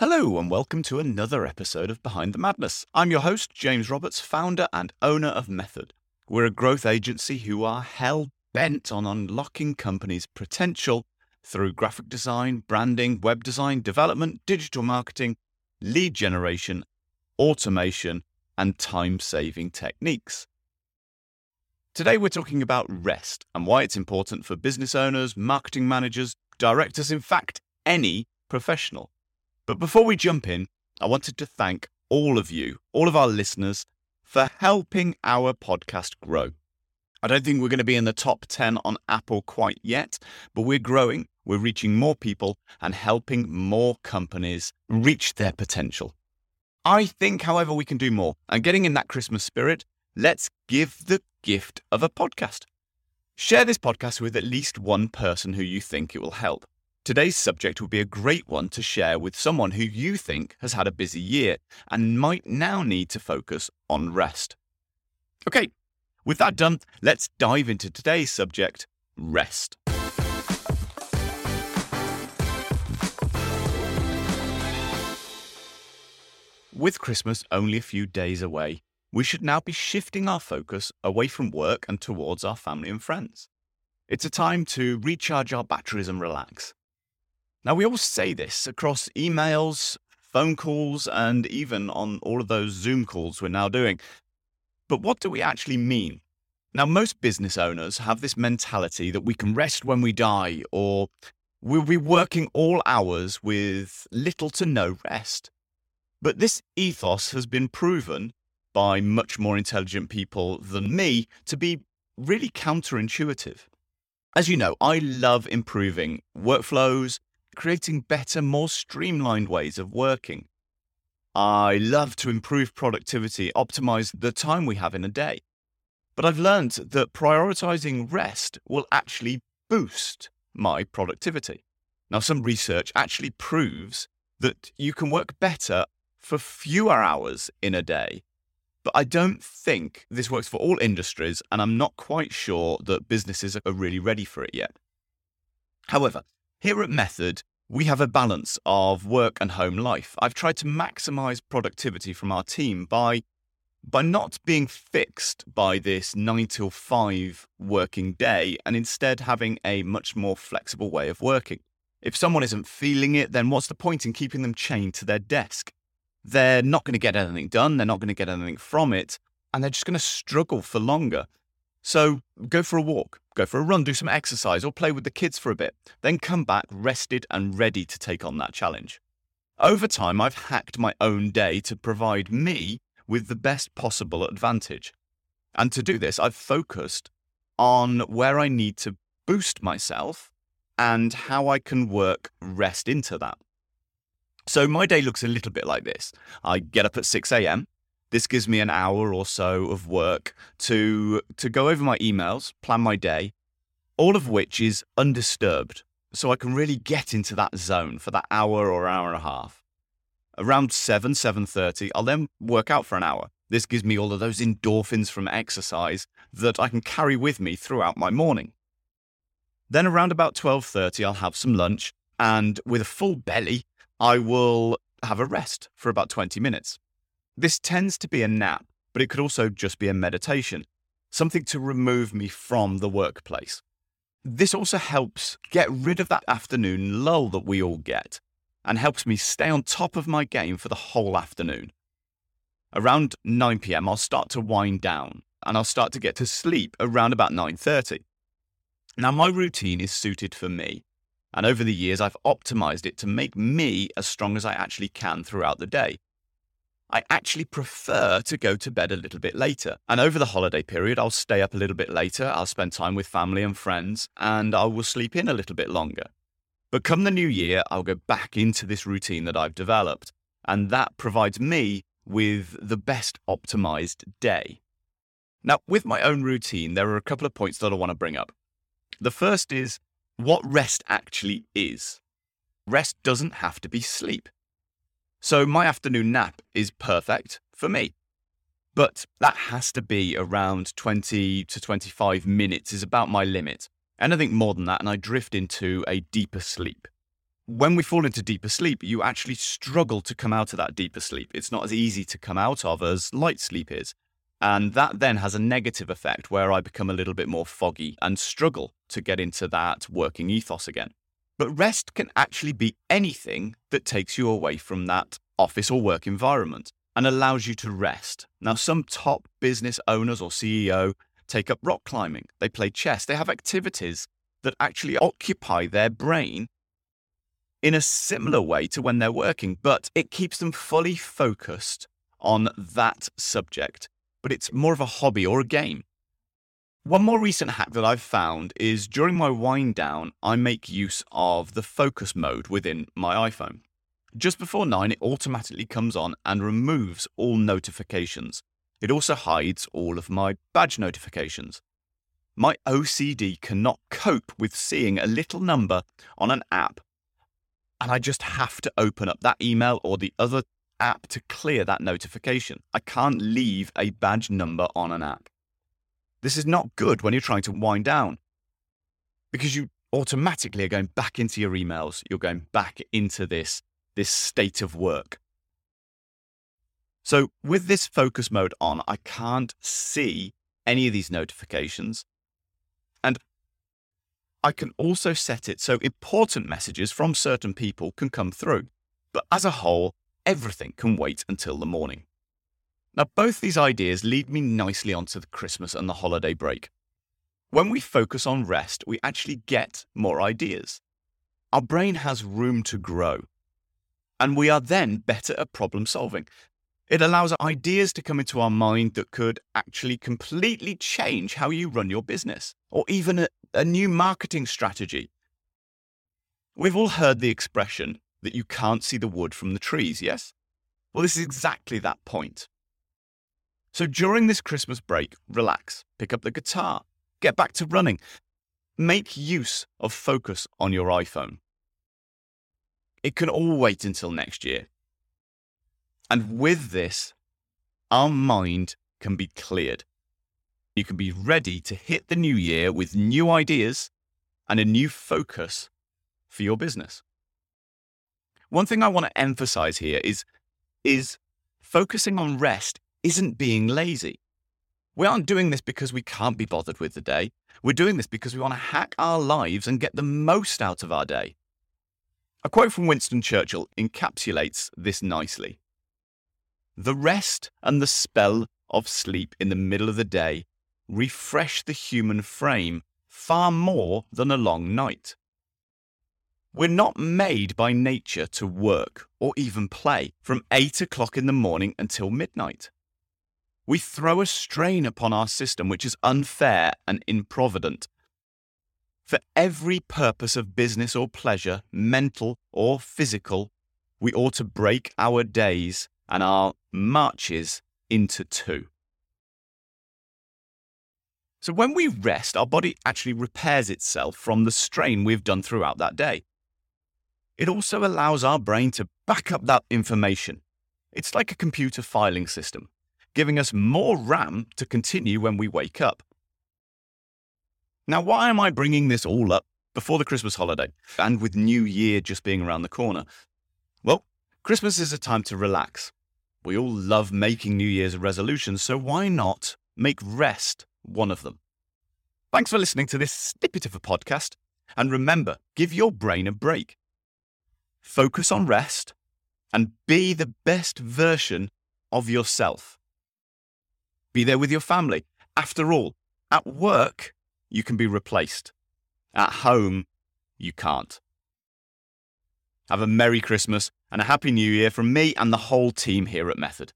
Hello, and welcome to another episode of Behind the Madness. I'm your host, James Roberts, founder and owner of Method. We're a growth agency who are hell bent on unlocking companies' potential through graphic design, branding, web design, development, digital marketing, lead generation, automation, and time saving techniques. Today, we're talking about REST and why it's important for business owners, marketing managers, directors, in fact, any professional. But before we jump in, I wanted to thank all of you, all of our listeners, for helping our podcast grow. I don't think we're going to be in the top 10 on Apple quite yet, but we're growing, we're reaching more people and helping more companies reach their potential. I think, however, we can do more. And getting in that Christmas spirit, let's give the gift of a podcast. Share this podcast with at least one person who you think it will help. Today's subject would be a great one to share with someone who you think has had a busy year and might now need to focus on rest. Okay, with that done, let's dive into today's subject rest. With Christmas only a few days away, we should now be shifting our focus away from work and towards our family and friends. It's a time to recharge our batteries and relax. Now, we all say this across emails, phone calls, and even on all of those Zoom calls we're now doing. But what do we actually mean? Now, most business owners have this mentality that we can rest when we die, or we'll be working all hours with little to no rest. But this ethos has been proven by much more intelligent people than me to be really counterintuitive. As you know, I love improving workflows, creating better, more streamlined ways of working. I love to improve productivity, optimize the time we have in a day. But I've learned that prioritizing rest will actually boost my productivity. Now, some research actually proves that you can work better for fewer hours in a day. But I don't think this works for all industries, and I'm not quite sure that businesses are really ready for it yet. However, here at Method, we have a balance of work and home life. I've tried to maximize productivity from our team by by not being fixed by this 9 till 5 working day and instead having a much more flexible way of working. If someone isn't feeling it, then what's the point in keeping them chained to their desk? They're not going to get anything done, they're not going to get anything from it, and they're just going to struggle for longer. So go for a walk, go for a run, do some exercise, or play with the kids for a bit. Then come back rested and ready to take on that challenge. Over time, I've hacked my own day to provide me with the best possible advantage. And to do this, I've focused on where I need to boost myself and how I can work rest into that. So my day looks a little bit like this. I get up at 6 a.m. This gives me an hour or so of work to to go over my emails, plan my day, all of which is undisturbed. So I can really get into that zone for that hour or hour and a half. Around 7, 7:30, I'll then work out for an hour. This gives me all of those endorphins from exercise that I can carry with me throughout my morning. Then around about 12:30 I'll have some lunch and with a full belly I will have a rest for about 20 minutes. This tends to be a nap, but it could also just be a meditation, something to remove me from the workplace. This also helps get rid of that afternoon lull that we all get and helps me stay on top of my game for the whole afternoon. Around 9 p.m. I'll start to wind down and I'll start to get to sleep around about 9:30. Now my routine is suited for me, and over the years I've optimized it to make me as strong as I actually can throughout the day. I actually prefer to go to bed a little bit later. And over the holiday period, I'll stay up a little bit later. I'll spend time with family and friends, and I will sleep in a little bit longer. But come the new year, I'll go back into this routine that I've developed. And that provides me with the best optimized day. Now, with my own routine, there are a couple of points that I want to bring up. The first is what rest actually is. Rest doesn't have to be sleep. So my afternoon nap is perfect for me. But that has to be around 20 to 25 minutes is about my limit. Anything more than that and I drift into a deeper sleep. when we fall into deeper sleep, you actually struggle to come out of that deeper sleep. It's not as easy to come out of as light sleep is. And that then has a negative effect where I become a little bit more foggy and struggle to get into that working ethos again. But rest can actually be anything that takes you away from that office or work environment and allows you to rest. Now, some top business owners or CEO take up rock climbing, they play chess, they have activities that actually occupy their brain in a similar way to when they're working, but it keeps them fully focused on that subject. But it's more of a hobby or a game. One more recent hack that I've found is during my wind down, I make use of the focus mode within my iPhone. Just before 9, it automatically comes on and removes all notifications. It also hides all of my badge notifications. My OCD cannot cope with seeing a little number on an app and I just have to open up that email or the other app to clear that notification. I can't leave a badge number on an app. This is not good when you're trying to wind down because you automatically are going back into your emails. You're going back into this, this state of work. So, with this focus mode on, I can't see any of these notifications. And I can also set it so important messages from certain people can come through. But as a whole, everything can wait until the morning. Now, both these ideas lead me nicely onto the Christmas and the holiday break. When we focus on rest, we actually get more ideas. Our brain has room to grow. And we are then better at problem solving. It allows ideas to come into our mind that could actually completely change how you run your business or even a, a new marketing strategy. We've all heard the expression that you can't see the wood from the trees, yes? Well, this is exactly that point. So during this Christmas break, relax, pick up the guitar, get back to running, make use of focus on your iPhone. It can all wait until next year. And with this, our mind can be cleared. You can be ready to hit the new year with new ideas and a new focus for your business. One thing I want to emphasize here is, is focusing on rest isn't being lazy. We aren't doing this because we can't be bothered with the day. We're doing this because we want to hack our lives and get the most out of our day. A quote from Winston Churchill encapsulates this nicely. The rest and the spell of sleep in the middle of the day refresh the human frame far more than a long night. We're not made by nature to work or even play from 8 o'clock in the morning until midnight. We throw a strain upon our system which is unfair and improvident. For every purpose of business or pleasure, mental or physical, we ought to break our days and our marches into two. So when we rest, our body actually repairs itself from the strain we've done throughout that day. It also allows our brain to back up that information. It's like a computer filing system, giving us more RAM to continue when we wake up. Now, why am I bringing this all up before the Christmas holiday and with New Year just being around the corner? Well, Christmas is a time to relax, we all love making New Year's resolutions, so why not make rest one of them? Thanks for listening to this snippet of a podcast. And remember, give your brain a break. Focus on rest and be the best version of yourself. Be there with your family. After all, at work, you can be replaced. At home, you can't. Have a Merry Christmas and a Happy New Year from me and the whole team here at Method.